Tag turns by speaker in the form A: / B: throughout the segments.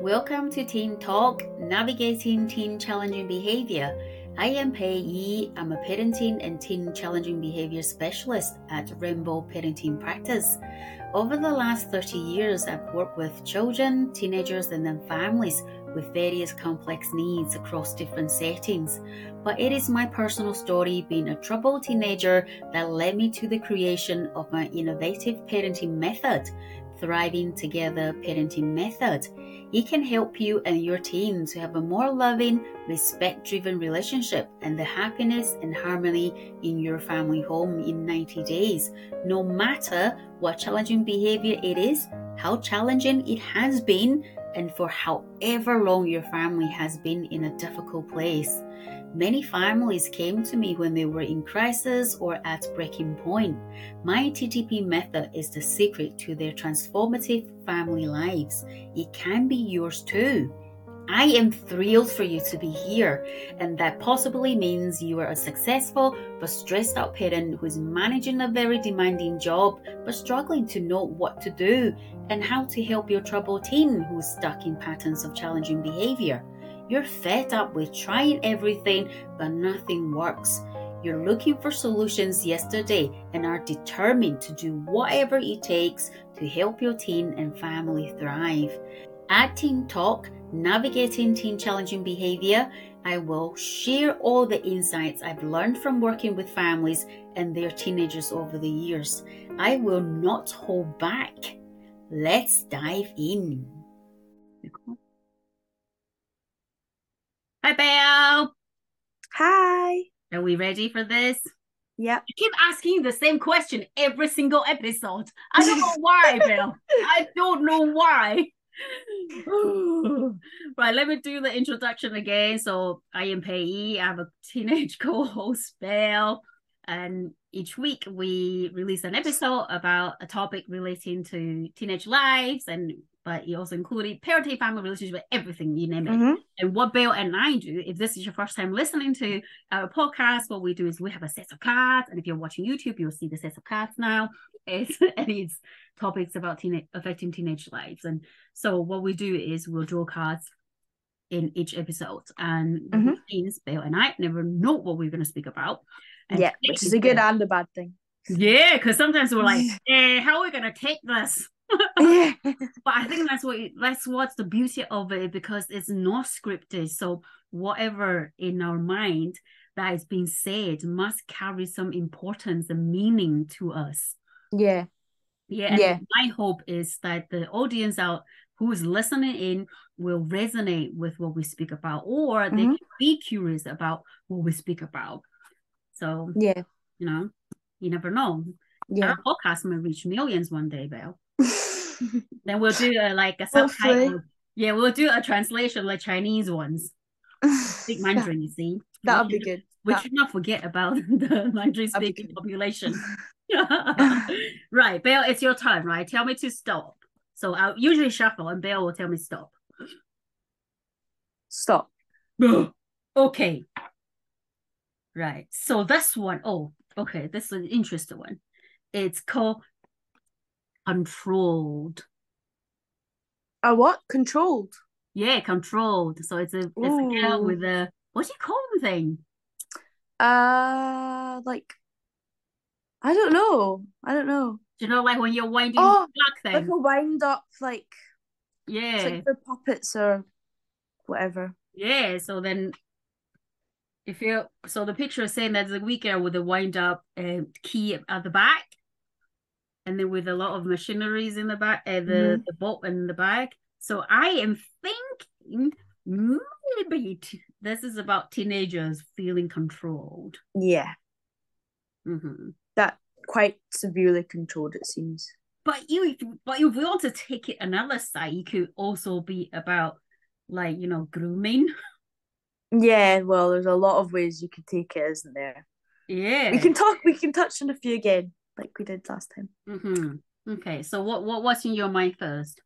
A: Welcome to Teen Talk, Navigating Teen Challenging Behavior. I am Pei-I. I'm a parenting and teen challenging behavior specialist at Rainbow Parenting Practice. Over the last 30 years, I've worked with children, teenagers, and then families with various complex needs across different settings. But it is my personal story being a troubled teenager that led me to the creation of my innovative parenting method, Thriving Together Parenting Method. It can help you and your team to have a more loving, respect driven relationship and the happiness and harmony in your family home in 90 days, no matter what challenging behavior it is, how challenging it has been, and for however long your family has been in a difficult place. Many families came to me when they were in crisis or at breaking point. My TTP method is the secret to their transformative family lives. It can be yours too. I am thrilled for you to be here, and that possibly means you are a successful but stressed out parent who is managing a very demanding job but struggling to know what to do and how to help your troubled teen who is stuck in patterns of challenging behavior. You're fed up with trying everything, but nothing works. You're looking for solutions yesterday and are determined to do whatever it takes to help your teen and family thrive. At Teen Talk, Navigating Teen Challenging Behavior, I will share all the insights I've learned from working with families and their teenagers over the years. I will not hold back. Let's dive in. Hi, Belle.
B: Hi.
A: Are we ready for this?
B: Yep.
A: You keep asking the same question every single episode. I don't know why, Belle. I don't know why. right, let me do the introduction again. So I am Pei. I have a teenage co-host, Belle, and each week we release an episode about a topic relating to teenage lives and but it also included parenting, family relationship, everything you name it.
B: Mhm.
A: And what Belle and I do, if this is your first time listening to our podcast, what we do is we have a set of cards, and if you're watching YouTube, you'll see the set of cards now. It's and it's topics about teenage affecting teenage lives, and so what we do is we'll draw cards in each episode, and
B: Mhm.
A: which means Belle and I never know what we're going to speak about. And
B: Yeah, which is a good and a bad thing.
A: yeah, because sometimes we're like, eh, how are we gonna take this? But I think that's what that's what's the beauty of it because it's not scripted. So whatever in our mind that is being said must carry some importance and meaning to us.
B: Yeah.
A: Yeah.
B: Yeah.
A: my hope is that the audience out who is listening in will resonate with what we speak about, or they
B: Mhm.
A: can be curious about what we speak about. So,
B: Yeah.
A: you know, you never know.
B: Yeah.
A: Our podcast may reach millions one day, Belle. Then we'll do a, like a subtitle.
B: Hopefully.
A: Yeah, we'll do a translation like Chinese ones. Speak Mandarin, you see.
B: That'll
A: we
B: be
A: should,
B: good.
A: we
B: That-
A: should not forget about the Mandarin speaking population. right, Belle, it's your turn, right? Tell me to stop. So I'll usually shuffle and Belle will tell me stop.
B: Stop.
A: okay. Right. So this one, oh, okay, this is an interesting one. It's called controlled.
B: A what? Controlled.
A: Yeah, controlled. So it's a it's a girl with a what do you call the thing?
B: Uh, like, I don't know. I don't know.
A: Do you know like when you're winding
B: Oh,
A: the clock
B: Like a wind up, like it's
A: Yeah,
B: like the puppets or whatever.
A: yeah. So then if you so the picture is saying there's a wee girl with a wind up uh, key at the back, and then with a lot of machineries in the back, uh, the
B: Mhm.
A: the boat in the back. So I am thinking maybe t- this is about teenagers feeling controlled.
B: Yeah.
A: hmm
B: That quite severely controlled, it seems.
A: But you, but if we want to take it another side, it could also be about like you know grooming.
B: Yeah, well, there's a lot of ways you could take it, isn't there?
A: Yeah.
B: We can talk, we can touch on a few again, like we did last time.
A: hmm Okay. So what what what's in your mind first?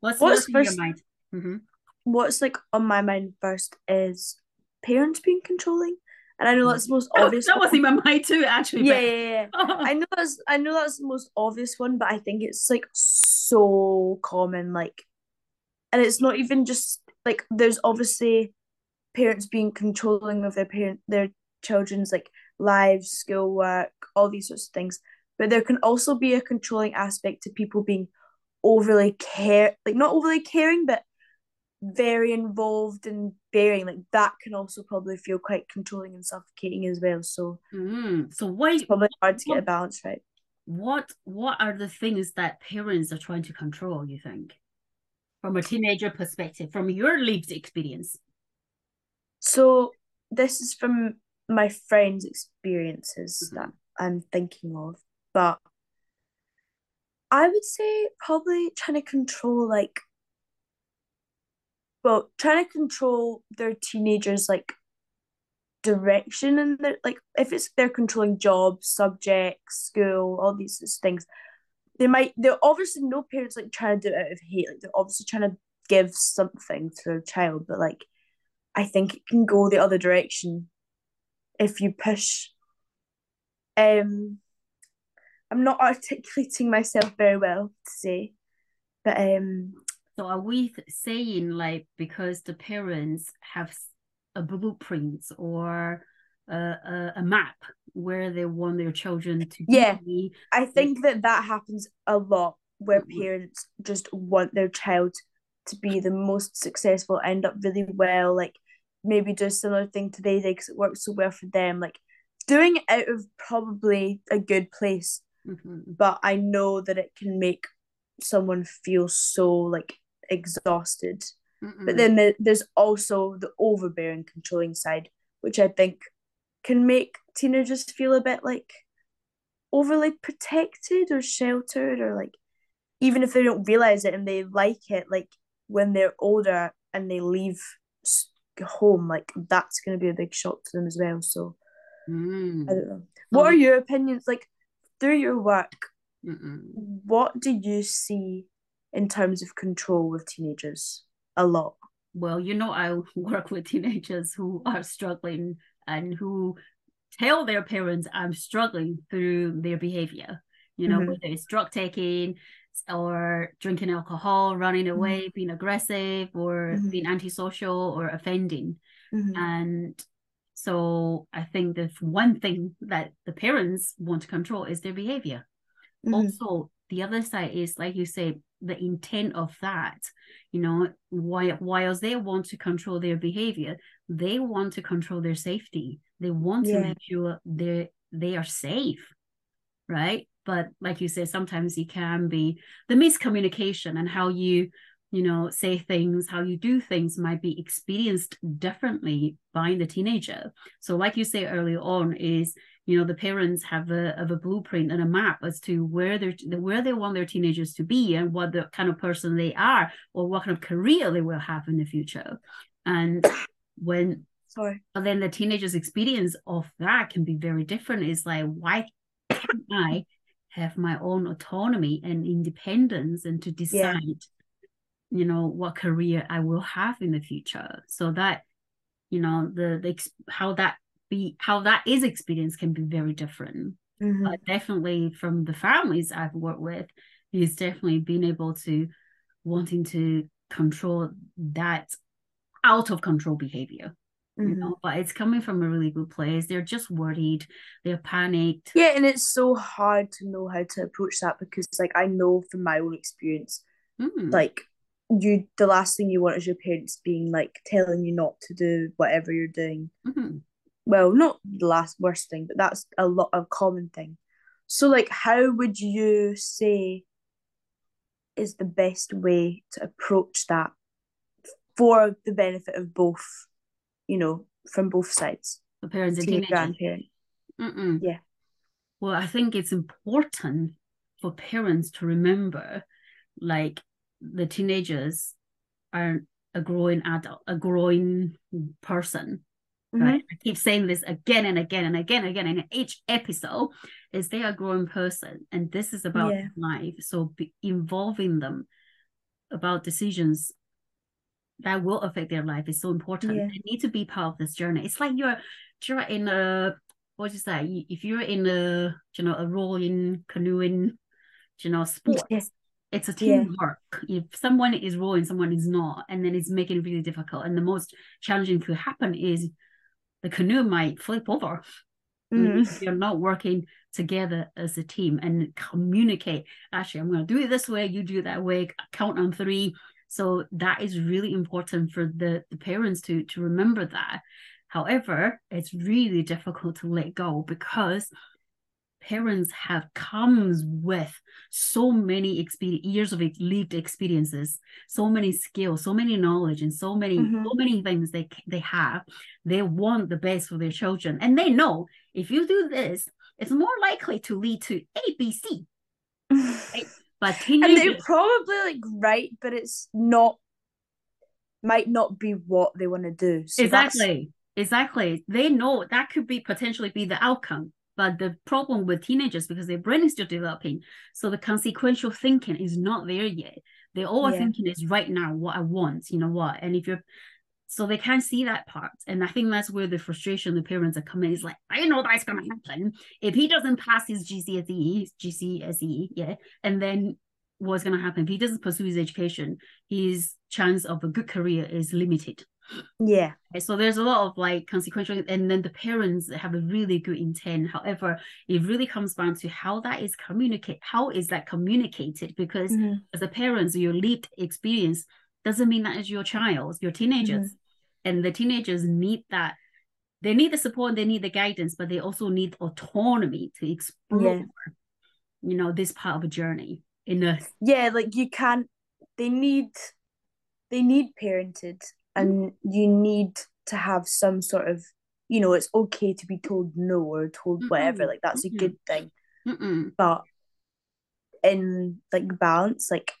A: What's,
B: What's
A: what's in your
B: first-
A: mind? hmm
B: What's like on my mind first is parents being controlling. And I know that's the most
A: Oh,
B: obvious
A: that was
B: one.
A: in my mind too, actually.
B: Yeah, yeah, yeah. I know that's I know that's the most obvious one, but I think it's like so common. Like and it's not even just like there's obviously parents being controlling of their parent their children's like lives, schoolwork, all these sorts of things. But there can also be a controlling aspect to people being overly care like not overly caring, but very involved and bearing. Like that can also probably feel quite controlling and suffocating as well. So
A: mm. so why it's
B: probably hard to get a balance right.
A: What what are the things that parents are trying to control, you think? From a teenager perspective, from your lived experience.
B: So this is from my friends' experiences mm-hmm. that I'm thinking of, but I would say probably trying to control like well, trying to control their teenagers like direction and their like if it's they're controlling jobs, subjects, school, all these things, they might they're obviously no parents like trying to do it out of hate, like they're obviously trying to give something to their child, but like I think it can go the other direction if you push um I'm not articulating myself very well to say but um
A: so are we saying like because the parents have a blueprint or a, a, a map where they want their children to
B: yeah be, I think that that happens a lot where mm-hmm. parents just want their child to be the most successful end up really well like maybe do a similar thing to they did because it works so well for them. Like doing it out of probably a good place, mm-hmm. but I know that it can make someone feel so like exhausted. Mm-mm. But then there's also the overbearing, controlling side, which I think can make teenagers feel a bit like overly protected or sheltered, or like even if they don't realize it and they like it, like when they're older and they leave home, like that's going to be a big shock to them as well. So mm. I don't know. What are your opinions? Like through your work, Mm-mm. what do you see in terms of control with teenagers? A lot.
A: Well, you know, I work with teenagers who are struggling and who tell their parents I'm struggling through their behavior. You know, mm-hmm. whether it's drug taking, or drinking alcohol, running away, mm-hmm. being aggressive, or mm-hmm. being antisocial or offending. Mm-hmm. And so I think the one thing that the parents want to control is their behavior. Mm-hmm. Also, the other side is like you say, the intent of that. You know, while whilst they want to control their behavior, they want to control their safety. They want yeah. to make sure they they are safe, right? but like you said sometimes it can be the miscommunication and how you you know say things how you do things might be experienced differently by the teenager. So like you say early on is you know the parents have a, have a blueprint and a map as to where they're where they want their teenagers to be and what the kind of person they are or what kind of career they will have in the future. And when
B: sorry.
A: but then the teenagers experience of that can be very different. It's like why can't i have my own autonomy and independence and to decide yeah. You know what career i will have in the future so that you know the, the how that be how that is experience can be very different mm-hmm. but definitely from the families i've worked with is definitely being able to wanting to control that out of control behavior mm-hmm. you know but it's coming from a really good place they're just worried they're panicked
B: yeah and it's so hard to know how to approach that because like i know from my own experience mm. like you the last thing you want is your parents being like telling you not to do whatever you're doing mm-hmm. well not the last worst thing but that's a lot of common thing so like how would you say is the best way to approach that for the benefit of both you know, from both sides.
A: The parents and grandparent.
B: Mm-mm. Yeah.
A: Well, I think it's important for parents to remember, like the teenagers are a growing adult, a growing person. Mm-hmm. Right. I keep saying this again and again and again and again in each episode is they are a growing person and this is about yeah. life. So be involving them about decisions that will affect their life is so important. Yeah. They need to be part of this journey. It's like you're you're in a what you say if you're in a you know a rowing canoeing you know sport yes. It's a
B: Yeah.
A: teamwork. If someone is rowing, someone is not, and then it's making it really difficult. And the most challenging could happen is the canoe might flip over.
B: Mm.
A: You're not working together as a team and communicate. Actually, I'm going to do it this way. You do it that way. Count on three. So that is really important for the, the parents to to remember that. However, it's really difficult to let go because parents have comes with so many experience, years of lived experiences, so many skills, so many knowledge, and so many
B: Mhm.
A: so many things they they have. They want the best for their children, and they know if you do this, it's more likely to lead to A, B, C. But
B: and they're probably like right, but it's not might not be what they want to do. So
A: exactly, exactly, they know that could be potentially be the outcome. But the problem with teenagers because their brain is still developing, so the consequential thinking is not there yet. They're all
B: Yeah.
A: thinking is right now what I want, you know what, and if you're so they can't see that part. And I think that's where the frustration the parents are coming is like, I know that's gonna happen. If he doesn't pass his GCSE, GCSE, yeah, and then what's gonna happen? If he doesn't pursue his education, his chance of a good career is limited.
B: Yeah,
A: So there's a lot of like consequential, and then the parents have a really good intent. However, it really comes down to how that is communicate. How is that communicated? Because
B: Mhm.
A: as a parent, your lived experience doesn't mean that is your child, your teenagers, and the teenagers need that. They need the support, they need the guidance, but they also need autonomy to explore,
B: Yeah.
A: you know, this part of a journey in a
B: yeah. Like you can't. They need, they need parented, and you need to have some sort of, you know, it's okay to be told no or told whatever.
A: Mhm,
B: Like that's a
A: mhm.
B: good thing.
A: Mm-mm.
B: but in like balance like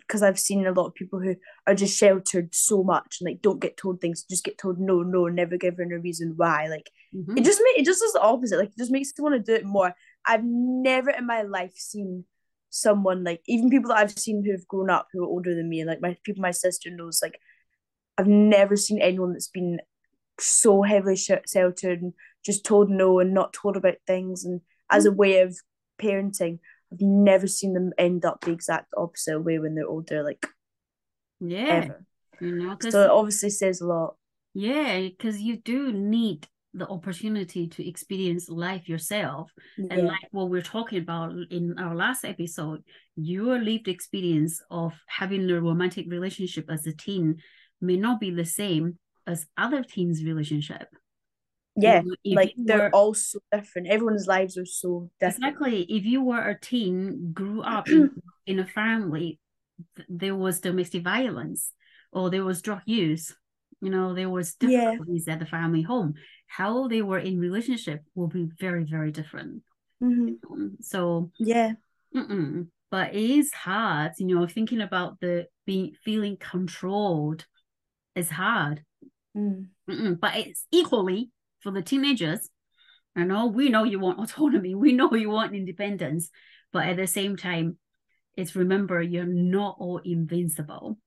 B: because I've seen a lot of people who are just sheltered so much and like don't get told things just get told no no never given a reason why like
A: Mhm.
B: it just make it just does the opposite like it just makes me want to do it more I've never in my life seen someone like even people that I've seen who've grown up who are older than me and like my people my sister knows like I've never seen anyone that's been so heavily sheltered and just told no and not told about things. And as a way of parenting I've never seen them end up the exact opposite way when they're older like
A: yeah,
B: ever.
A: You know,
B: so it obviously says a lot.
A: Yeah, because you do need the opportunity to experience life yourself. And like what we're talking about in our last episode, your lived experience of having a romantic relationship as a teen may not be the same as other teens' relationship.
B: yeah
A: You know,
B: like they're
A: were-
B: all so different everyone's lives are so different
A: Exactly. If you were a teen, grew up in, in a family, th- there was domestic violence or there was drug use, you know, there was
B: Yeah.
A: difficulties at the family home. How they were in relationship will be very, very different.
B: Mhm.
A: Um, So,
B: yeah
A: mm-mm. but it is hard, you know, thinking about the being feeling controlled is hard.
B: Mm.
A: But it's equally for the teenagers. I know we know you want autonomy, we know you want independence, but at the same time, it's remember you're not all invincible.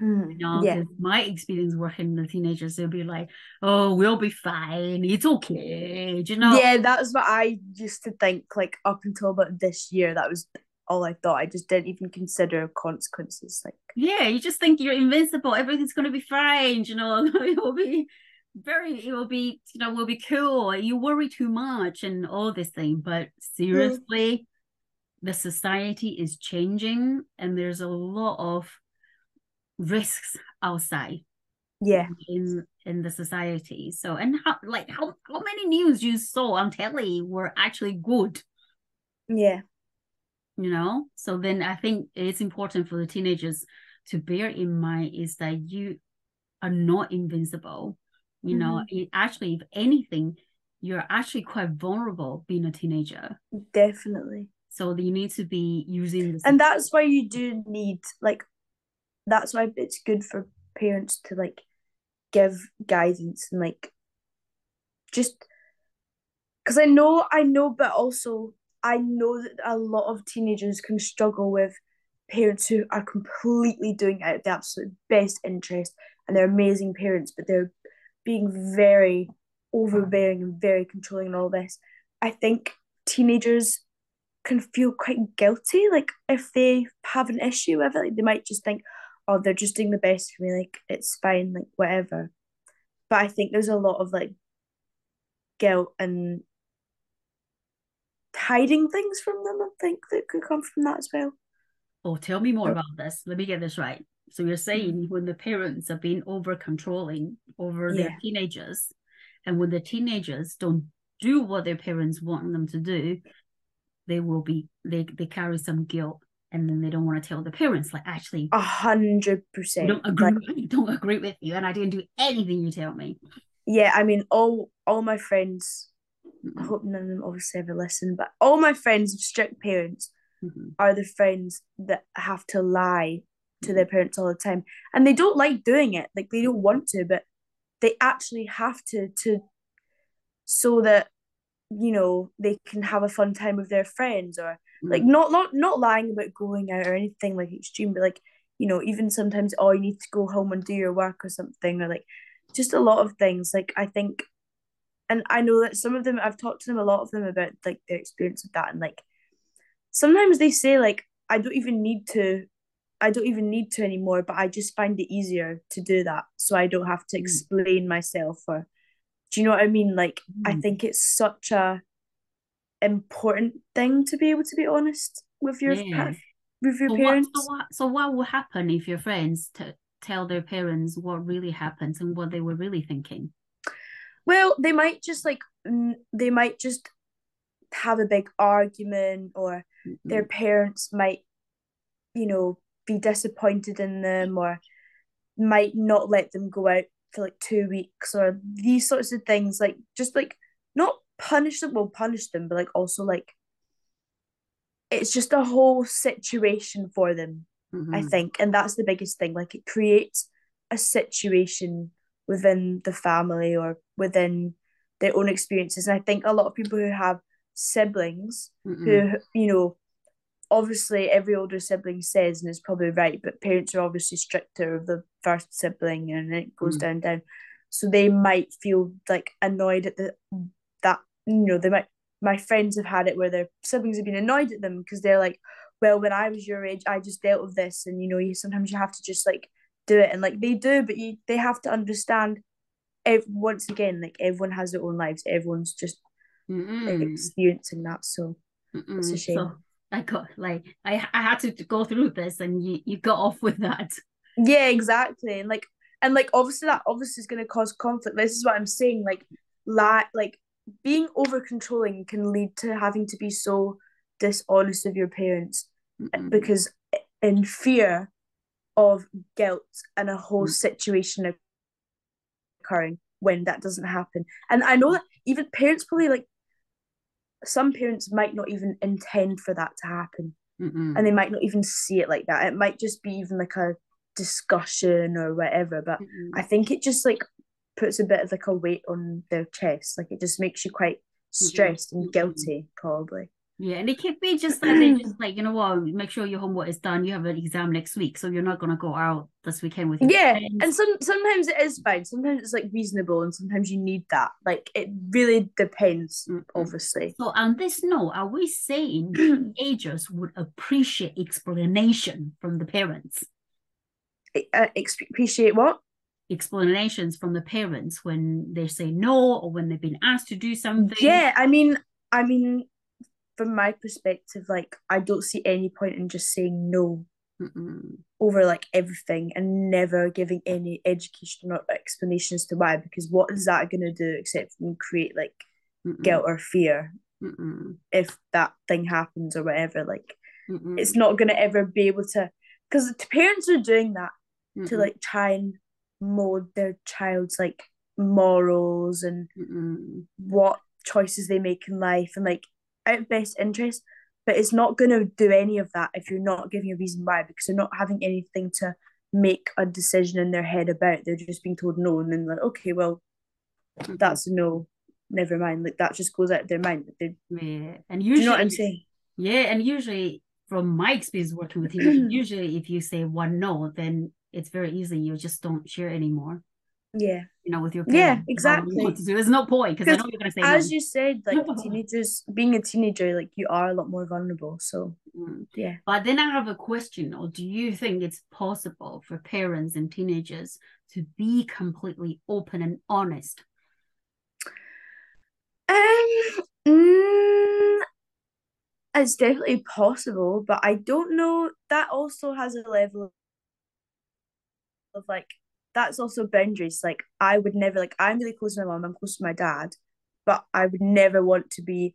B: Mm.
A: You know,
B: yeah
A: my experience working with teenagers, they'll be like, "Oh, we'll be fine. It's okay." Do you know?
B: yeah that was what I used to think like up until about this year that was all I thought I just didn't even consider consequences like
A: Yeah, you just think you're invincible. Everything's gonna be fine. You know, it will be very. It will be. You know, will be cool. You worry too much and all this thing. But mm. seriously, the society is changing, and there's a lot of risks outside
B: yeah
A: in in the society. So, and how like how how many news you saw on telly were actually good?
B: yeah
A: you know? So then i think it's important for the teenagers to bear in mind is that you are not invincible you know? Mm-hmm. It, actually if anything you're actually quite vulnerable being a teenager.
B: Definitely.
A: So you need to be using this
B: and that's why you do need like that's why it's good for parents to like give guidance and like just because i know i know but also i know that a lot of teenagers can struggle with parents who are completely doing it out of the absolute best interest and they're amazing parents but they're being very overbearing and very controlling and all this i think teenagers can feel quite guilty. Like if they have an issue with it, like, they might just think, oh, they're just doing the best for me. Like it's fine, like whatever. But I think there's a lot of like guilt and hiding things from them. I think that could come from that as well.
A: Oh, tell me more about this. Let me get this right. So you're saying when the parents are being over controlling over yeah. their teenagers, and when the teenagers don't do what their parents want them to do, they will be they they carry some guilt and then they don't want to tell the parents like actually
B: a hundred percent
A: don't agree like, don't agree with you and I didn't do anything you tell me.
B: Yeah, I mean all all my friends mm-hmm. I hope none of them obviously ever listen, but all my friends of strict parents mm-hmm. are the friends that have to lie to their parents all the time. And they don't like doing it. Like they don't want to, but they actually have to to so that you know they can have a fun time with their friends or mm. like not not not lying about going out or anything like extreme but like you know even sometimes oh you need to go home and do your work or something or like just a lot of things like i think and i know that some of them i've talked to them a lot of them about like their experience with that and like sometimes they say like i don't even need to i don't even need to anymore but i just find it easier to do that so i don't have to mm. explain myself or do you know what I mean? Like mm. I think it's such a important thing to be able to be honest with your yeah. with your
A: so
B: parents.
A: What, so what so what will happen if your friends t- tell their parents what really happened and what they were really thinking?
B: Well, they might just like they might just have a big argument or mm-hmm. their parents might you know be disappointed in them or might not let them go out for like two weeks or these sorts of things like just like not punish them well punish them but like also like it's just a whole situation for them mm-hmm. i think and that's the biggest thing like it creates a situation within the family or within their own experiences and i think a lot of people who have siblings mm-hmm. who you know obviously every older sibling says and is probably right but parents are obviously stricter of the first sibling and it goes mm. down down so they might feel like annoyed at the that you know they might my friends have had it where their siblings have been annoyed at them because they're like well when i was your age i just dealt with this and you know you sometimes you have to just like do it and like they do but you they have to understand if once again like everyone has their own lives everyone's just like, experiencing that so Mm-mm. it's a shame so-
A: I got like I I had to go through this and you you got off with that.
B: Yeah, exactly. And like and like obviously that obviously is gonna cause conflict. This is what I'm saying. Like la- like being over controlling can lead to having to be so dishonest with your parents mm because in fear of guilt and a whole mm situation occurring when that doesn't happen. And I know that even parents probably like some parents might not even intend for that to happen Mm-mm. and they might not even see it like that it might just be even like a discussion or whatever but Mm-mm. i think it just like puts a bit of like a weight on their chest like it just makes you quite stressed mm-hmm. and guilty probably
A: yeah, and it could be just that they just like, you know what, make sure your homework is done. You have an exam next week, so you're not gonna go out this weekend with your
B: Yeah, friends. and some sometimes it is fine. Sometimes it's like reasonable and sometimes you need that. Like it really depends, mm-hmm. obviously.
A: So on this note, are we saying teenagers would appreciate explanation from the parents?
B: Uh, appreciate what?
A: Explanations from the parents when they say no or when they've been asked to do something.
B: Yeah, I mean I mean from my perspective, like I don't see any point in just saying no Mm-mm. over like everything and never giving any education or explanation to why. Because what is that going to do except create like Mm-mm. guilt or fear Mm-mm. if that thing happens or whatever? Like it's not going to ever be able to. Because the parents are doing that to like try and mold their child's like morals and what choices they make in life and like out of best interest, but it's not going to do any of that if you're not giving a reason why because they're not having anything to make a decision in their head about. They're just being told no, and then like, okay, well, that's a no. Never mind. Like that just goes out of their mind.
A: Yeah, and usually, you know what I'm saying? Yeah, and usually, from my experience working with him, usually if you say one no, then it's very easy. You just don't share anymore.
B: Yeah
A: you know with your
B: yeah
A: parents about
B: exactly
A: what to do. there's no point because I know you're gonna say
B: as
A: no.
B: you said like teenagers being a teenager like you are a lot more vulnerable so
A: Mm.
B: yeah
A: But then I have a question, or do you think it's possible for parents and teenagers to be completely open and honest?
B: um mm, it's definitely possible but I don't know that also has a level of like that's also boundaries like I would never like I'm really close to my mom I'm close to my dad but I would never want to be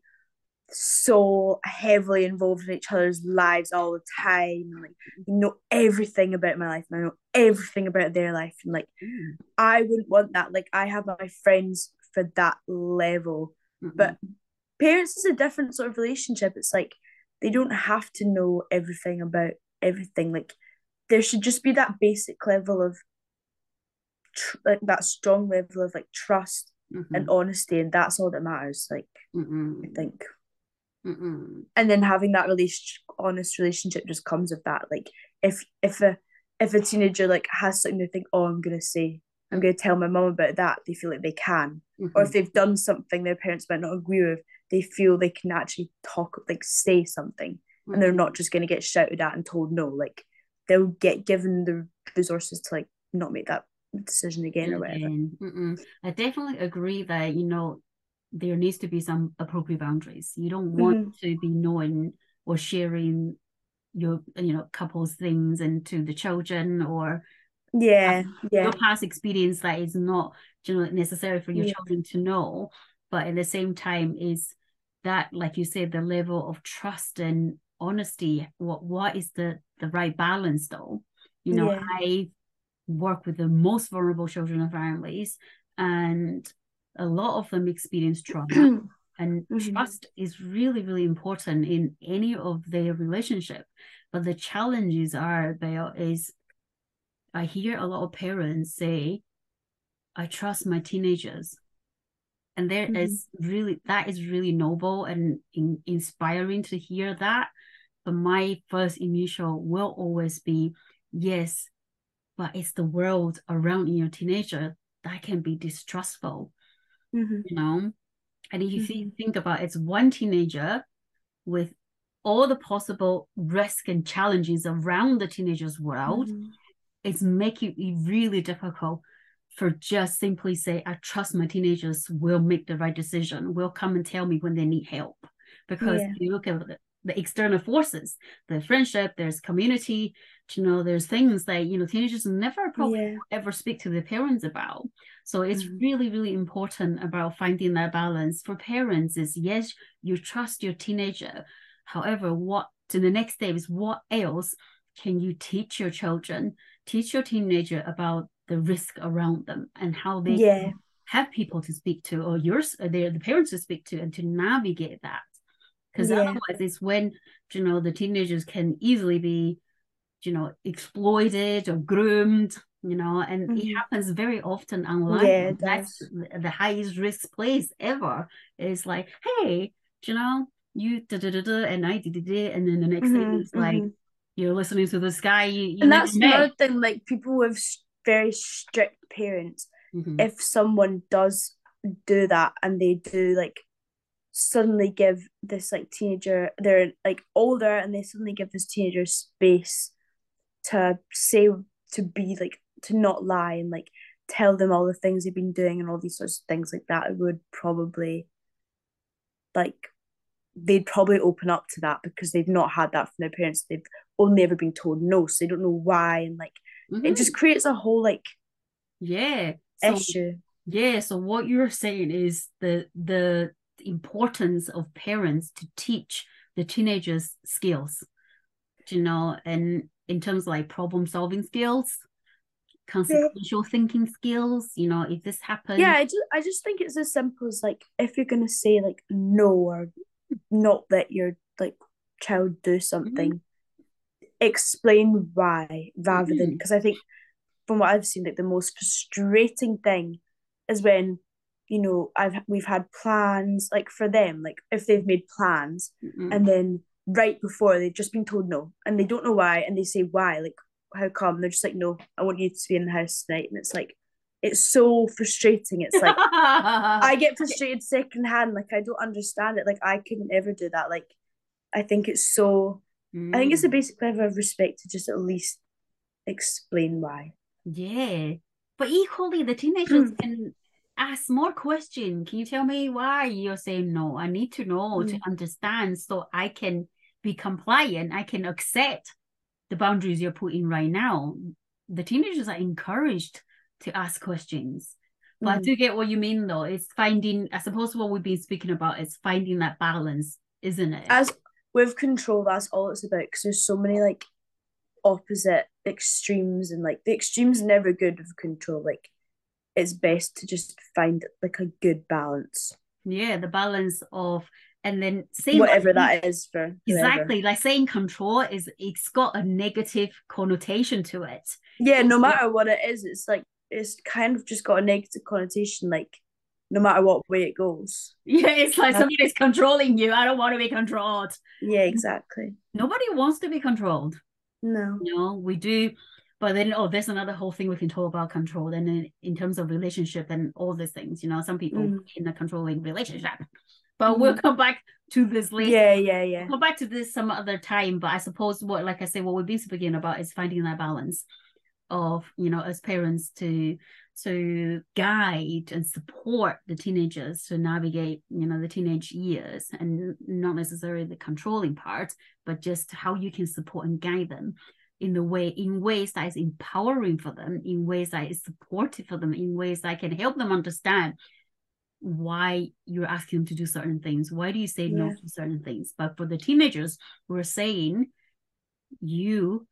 B: so heavily involved in each other's lives all the time. Like you know everything about my life, and I know everything about their life, and like
A: Mm.
B: I wouldn't want that. Like I have my friends for that level,
A: Mhm.
B: but parents is a different sort of relationship. It's like they don't have to know everything about everything. Like there should just be that basic level of tr- like that strong level of like trust
A: Mhm.
B: and honesty, and that's all that matters. Like I
A: Mm-mm.
B: think
A: Mm-mm.
B: and then having that relation honest relationship just comes of that like if if a if a teenager like has something they think oh i'm gonna say i'm gonna tell my mum about that they feel like they can or if they've done something their parents might not agree with they feel they can actually talk like say something and they're
A: Mhm.
B: not just gonna get shouted at and told no like they'll get given the resources to like not make that decision again or whatever
A: mm-mm. I definitely agree that you know there needs to be some appropriate boundaries. You don't want
B: Mhm.
A: to be knowing or sharing your you know couples things into the children or
B: yeah yeah
A: your past experience that is not you know necessary for your
B: Yeah.
A: children to know but at the same time is that like you said the level of trust and honesty what what is the the right balance though you know
B: Yeah.
A: i work with the most vulnerable children and families and a lot of them experience trauma and
B: Mhm.
A: trust is really really important in any of their relationship but the challenges are there is i hear a lot of parents say i trust my teenagers and there is
B: Mhm.
A: really that is really noble and in, inspiring to hear that but my first initial will always be yes but it's the world around your teenager that can be distrustful
B: Mhm.
A: you know and if you
B: Mhm.
A: think about it, it's one teenager with all the possible risk and challenges around the teenager's world
B: Mhm.
A: it's making it really difficult for just simply say i trust my teenagers will make the right decision will come and tell me when they need help because
B: Yeah.
A: if you look at the, external forces the friendship there's community you know there's things that you know teenagers never probably
B: Yeah.
A: ever speak to their parents about so it's
B: Mhm.
A: really really important about finding that balance for parents is yes you trust your teenager however what to the next step is what else can you teach your children teach your teenager about the risk around them and how they
B: Yeah.
A: have people to speak to or yours they're the parents to speak to and to navigate that because
B: Yeah.
A: otherwise it's when you know the teenagers can easily be you know exploited or groomed you know and it
B: Mhm.
A: happens very often online
B: Yeah,
A: that's
B: does.
A: the the highest risk place ever it's like hey you know you da da da da and I did it and then the next thing
B: Mhm,
A: is like
B: mhm.
A: you're listening to this guy you, you
B: And that's another thing, like people with very strict parents,
A: Mhm.
B: if someone does do that and they do like suddenly give this like teenager, they're like older and they suddenly give this teenager space to say, to be like, to not lie and like tell them all the things they've been doing and all these sorts of things like that, it would probably like they'd probably open up to that because they've not had that from their parents. They've only ever been told no, so they don't know why, and like it
A: Mhm.
B: just creates a whole like
A: yeah so
B: issue.
A: yeah so what you're saying is the the importance of parents to teach the teenagers skills you know and in terms of like problem solving skills consequential thinking skills you know if this happens
B: Yeah, I just I just think it's as simple as like if you're gonna say like no or not let your like child do something, explain why rather than
A: Mhm.
B: because I think from what I've seen, like the most frustrating thing is when you know I've we've had plans like for them, like if they've made plans
A: Mhm.
B: and then right before they've just been told no and they don't know why and they say why like how come they're just like no I want you to be in the house tonight and it's like it's so frustrating. It's like I get frustrated secondhand. Like I don't understand it. Like I couldn't ever do that. Like I think it's so. Mm. I think it's a mm. basic level of respect to just at least explain why.
A: Yeah, but equally, the teenagers can ask more question Can you tell me why you're saying no? I need to know mm. to understand so I can be compliant. I can accept the boundaries you're putting right now. The teenagers are encouraged to ask questions. But mm. I do get what you mean though. It's finding, I suppose what we've been speaking about is finding that balance, isn't it?
B: As with control, that's all it's about because there's so many like opposite extremes and like the extremes never good with control. Like it's best to just find like a good balance.
A: Yeah, the balance of and then saying
B: whatever like, that is for
A: exactly whoever. like saying control is it's got a negative connotation to it.
B: Yeah, no matter what it is, it's like it's kind of just got a negative connotation. Like no matter what way it goes.
A: Yeah, it's like somebody's controlling you. I don't want to be controlled.
B: Yeah, exactly.
A: Nobody wants to be controlled.
B: No.
A: No, we do. But then, oh, there's another whole thing we can talk about control. And in, in terms of relationship and all these things, you know, some people mm. in a controlling relationship. But mm. we'll come back to this later.
B: Yeah, yeah, yeah.
A: We'll come back to this some other time. But I suppose what, like I say, what we've been speaking about is finding that balance of, you know, as parents to to guide and support the teenagers to navigate you know the teenage years and not necessarily the controlling part but just how you can support and guide them in the way in ways that is empowering for them in ways that is supportive for them in ways that can help them understand why you're asking them to do certain things why do you say yeah. no to certain things but for the teenagers we're saying you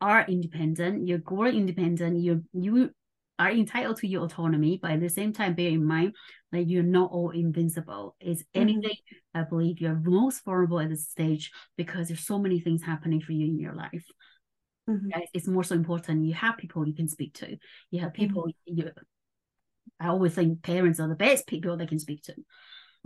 A: are independent you're growing independent you you are entitled to your autonomy, but at the same time, bear in mind that you're not all invincible. Is mm-hmm. anything mm-hmm. I believe you're most vulnerable at this stage because there's so many things happening for you in your life. Mm-hmm. It's more so important. You have people you can speak to. You have people. Mm-hmm. You, I always think parents are the best people they can speak to.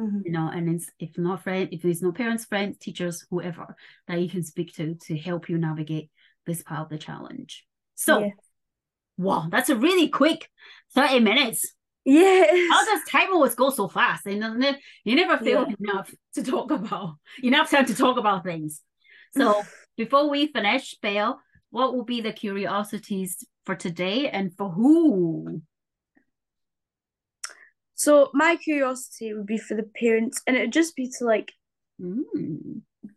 A: Mm-hmm. You know, and it's if not friend, if it's not parents, friends, teachers, whoever that you can speak to to help you navigate this part of the challenge. So. Yeah Wow, that's a really quick 30 minutes.
B: Yeah.
A: How does time always go so fast? And you never feel yeah. enough to talk about, enough time to talk about things. So before we finish, Belle, what will be the curiosities for today and for who?
B: So my curiosity would be for the parents, and it'd just be to like mm.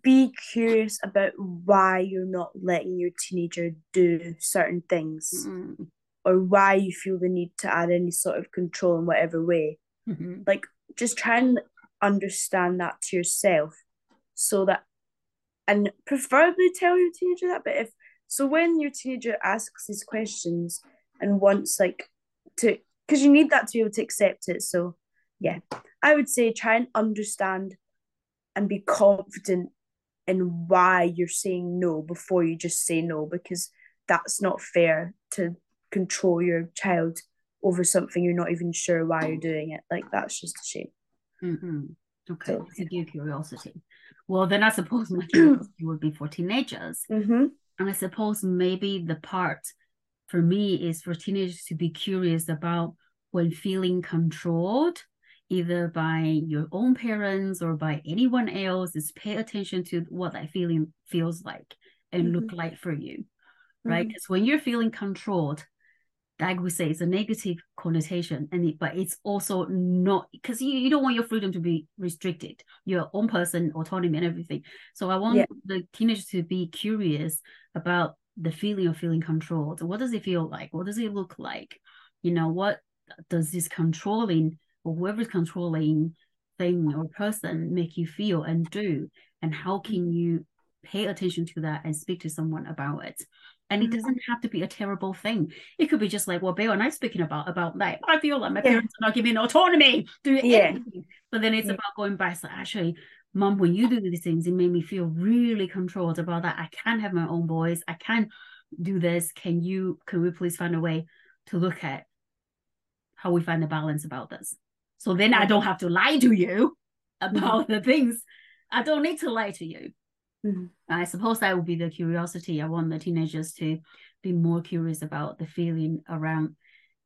B: be curious about why you're not letting your teenager do certain things mm-hmm. or why you feel the need to add any sort of control in whatever way mm-hmm. like just try and understand that to yourself so that and preferably tell your teenager that but if so when your teenager asks these questions and wants like to because you need that to be able to accept it so yeah i would say try and understand and be confident in why you're saying no before you just say no because that's not fair to control your child over something you're not even sure why you're doing it like that's just a shame
A: mm-hmm. okay so, yeah. your curiosity well then i suppose my curiosity would be for teenagers
B: mm-hmm.
A: And i suppose maybe the part for me is for teenagers to be curious about when feeling controlled either by your own parents or by anyone else is pay attention to what that feeling feels like and mm-hmm. look like for you right because mm-hmm. when you're feeling controlled like we say it's a negative connotation and it, but it's also not because you, you don't want your freedom to be restricted your own person autonomy and everything. So i want yeah. the teenagers to be curious about the feeling of feeling controlled. What does it feel like? What does it look like? You know what does this controlling or whoever's controlling thing or person make you feel and do? And how mm. can you pay attention to that and speak to someone about it and it mm-hmm. doesn't have to be a terrible thing it could be just like what Belle and I speaking about about like I feel like my yeah. parents are not giving autonomy to yeah. anything but then it's yeah. about going back so actually mom when you do these things it made me feel really controlled about that I can have my own voice I can do this can you can we please find a way to look at how we find the balance about this so then I don't have to lie to you about mm-hmm. the things. I don't need to lie to you. Mm-hmm. I suppose that would be the curiosity. I want the teenagers to be more curious about the feeling around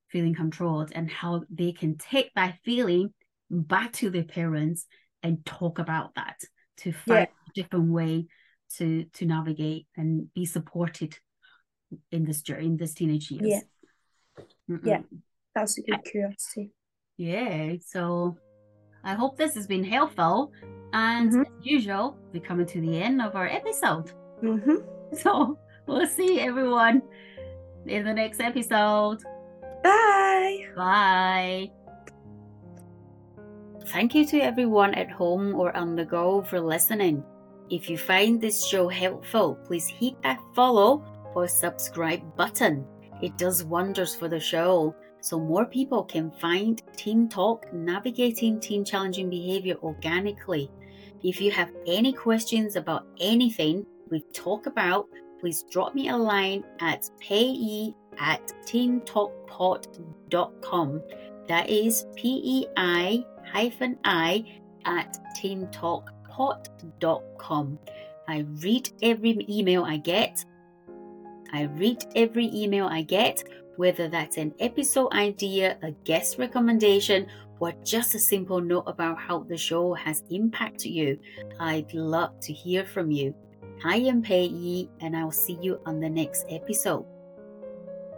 A: feeling controlled and how they can take that feeling back to their parents and talk about that to find yeah. a different way to to navigate and be supported in this journey in this teenage years.
B: Yeah. Mm-mm. Yeah. That's a good curiosity.
A: Yeah. So I hope this has been helpful. And mm-hmm. as usual, we're coming to the end of our episode.
B: Mm-hmm.
A: So we'll see everyone in the next episode.
B: Bye.
A: Bye. Thank you to everyone at home or on the go for listening. If you find this show helpful, please hit that follow or subscribe button. It does wonders for the show so more people can find Teen Talk navigating teen challenging behavior organically. If you have any questions about anything we've talked about, please drop me a line at Pei-I at teentalkpod.com. That is P E I hyphen I at teentalkpod.com. I read every email I get. I read every email I get, whether that's an episode idea, a guest recommendation, or just a simple note about how the show has impacted you. I'd love to hear from you. I am Pei-I, and I'll see you on the next episode.